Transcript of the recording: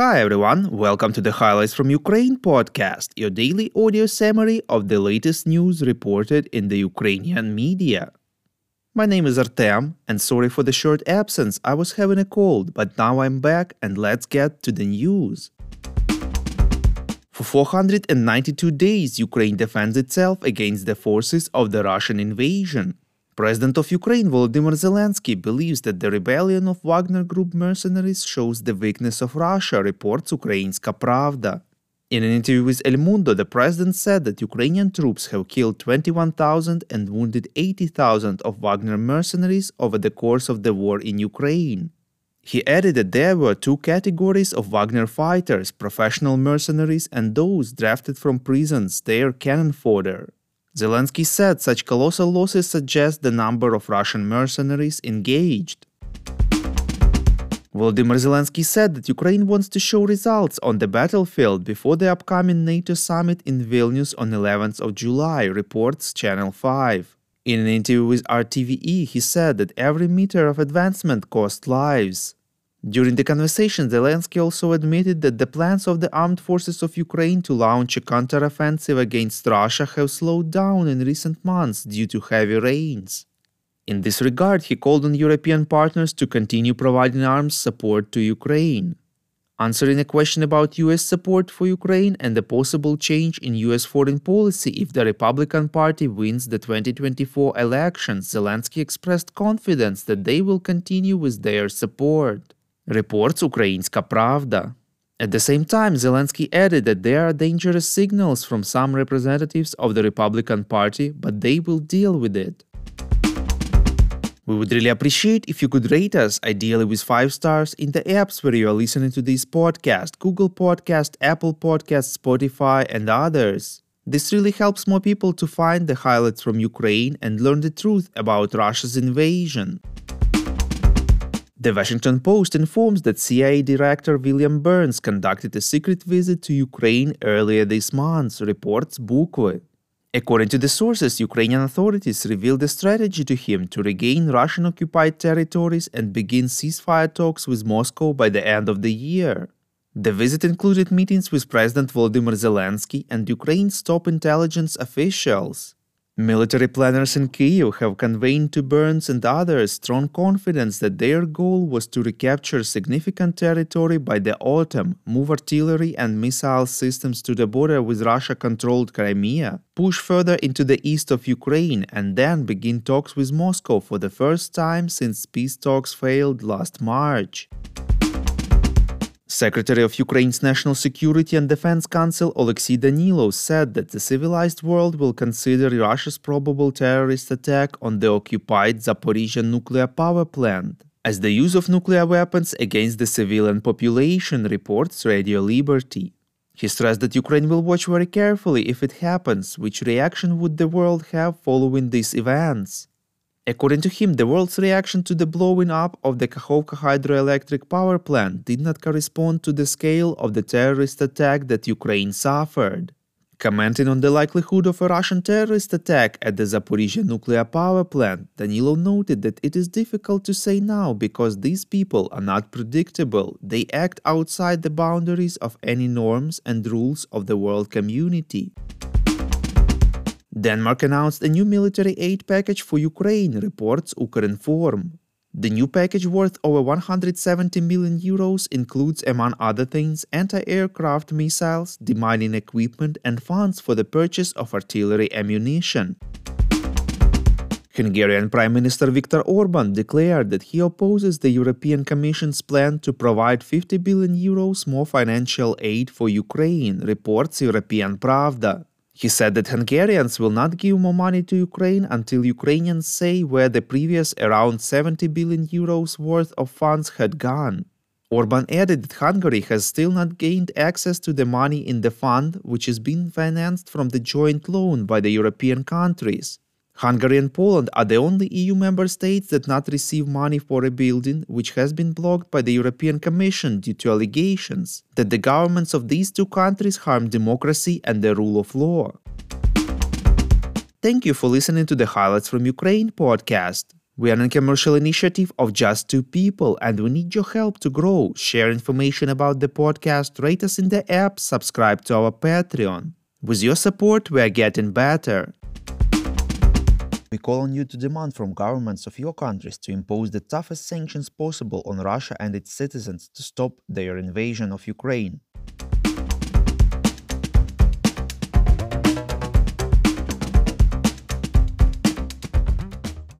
Hi everyone, welcome to the Highlights from Ukraine podcast, your daily audio summary of the latest news reported in the Ukrainian media. My name is Artem, and sorry for the short absence, I was having a cold, but now I'm back and let's get to the news. For 492 days, Ukraine defends itself against the forces of the Russian invasion. President of Ukraine Volodymyr Zelensky believes that the rebellion of Wagner Group mercenaries shows the weakness of Russia, reports Ukrainska Pravda. In an interview with El Mundo, the president said that Ukrainian troops have killed 21,000 and wounded 80,000 of Wagner mercenaries over the course of the war in Ukraine. He added that there were two categories of Wagner fighters professional mercenaries and those drafted from prisons, their cannon fodder. Zelensky said such colossal losses suggest the number of Russian mercenaries engaged. Volodymyr Zelensky said that Ukraine wants to show results on the battlefield before the upcoming NATO summit in Vilnius on 11th of July, reports Channel 5. In an interview with RTVE, he said that every meter of advancement cost lives. During the conversation, Zelensky also admitted that the plans of the armed forces of Ukraine to launch a counteroffensive against Russia have slowed down in recent months due to heavy rains. In this regard, he called on European partners to continue providing arms support to Ukraine. Answering a question about US support for Ukraine and a possible change in US foreign policy if the Republican Party wins the 2024 elections, Zelensky expressed confidence that they will continue with their support reports Ukrainska Pravda. At the same time, Zelensky added that there are dangerous signals from some representatives of the Republican Party, but they will deal with it. We would really appreciate if you could rate us, ideally with 5 stars, in the apps where you are listening to this podcast Google Podcast, Apple Podcast, Spotify, and others. This really helps more people to find the highlights from Ukraine and learn the truth about Russia's invasion. The Washington Post informs that CIA Director William Burns conducted a secret visit to Ukraine earlier this month, reports Bukvy. According to the sources, Ukrainian authorities revealed a strategy to him to regain Russian occupied territories and begin ceasefire talks with Moscow by the end of the year. The visit included meetings with President Volodymyr Zelensky and Ukraine's top intelligence officials. Military planners in Kyiv have conveyed to Burns and others strong confidence that their goal was to recapture significant territory by the autumn, move artillery and missile systems to the border with Russia controlled Crimea, push further into the east of Ukraine, and then begin talks with Moscow for the first time since peace talks failed last March. Secretary of Ukraine's National Security and Defense Council Oleksiy Danilov said that the civilized world will consider Russia's probable terrorist attack on the occupied Zaporizhia nuclear power plant as the use of nuclear weapons against the civilian population, reports Radio Liberty. He stressed that Ukraine will watch very carefully if it happens, which reaction would the world have following these events. According to him, the world's reaction to the blowing up of the Kakhovka hydroelectric power plant did not correspond to the scale of the terrorist attack that Ukraine suffered. Commenting on the likelihood of a Russian terrorist attack at the Zaporizhia nuclear power plant, Danilov noted that it is difficult to say now because these people are not predictable. They act outside the boundaries of any norms and rules of the world community. Denmark announced a new military aid package for Ukraine, reports Ukrinform. The new package worth over 170 million euros includes, among other things, anti-aircraft missiles, demining equipment and funds for the purchase of artillery ammunition. Hungarian Prime Minister Viktor Orban declared that he opposes the European Commission's plan to provide 50 billion euros more financial aid for Ukraine, reports European Pravda. He said that Hungarians will not give more money to Ukraine until Ukrainians say where the previous around 70 billion euros worth of funds had gone. Orban added that Hungary has still not gained access to the money in the fund, which is being financed from the joint loan by the European countries. Hungary and Poland are the only EU member states that not receive money for rebuilding, which has been blocked by the European Commission due to allegations that the governments of these two countries harm democracy and the rule of law. Thank you for listening to the Highlights from Ukraine podcast. We are a commercial initiative of just two people and we need your help to grow. Share information about the podcast, rate us in the app, subscribe to our Patreon. With your support, we are getting better. We call on you to demand from governments of your countries to impose the toughest sanctions possible on Russia and its citizens to stop their invasion of Ukraine.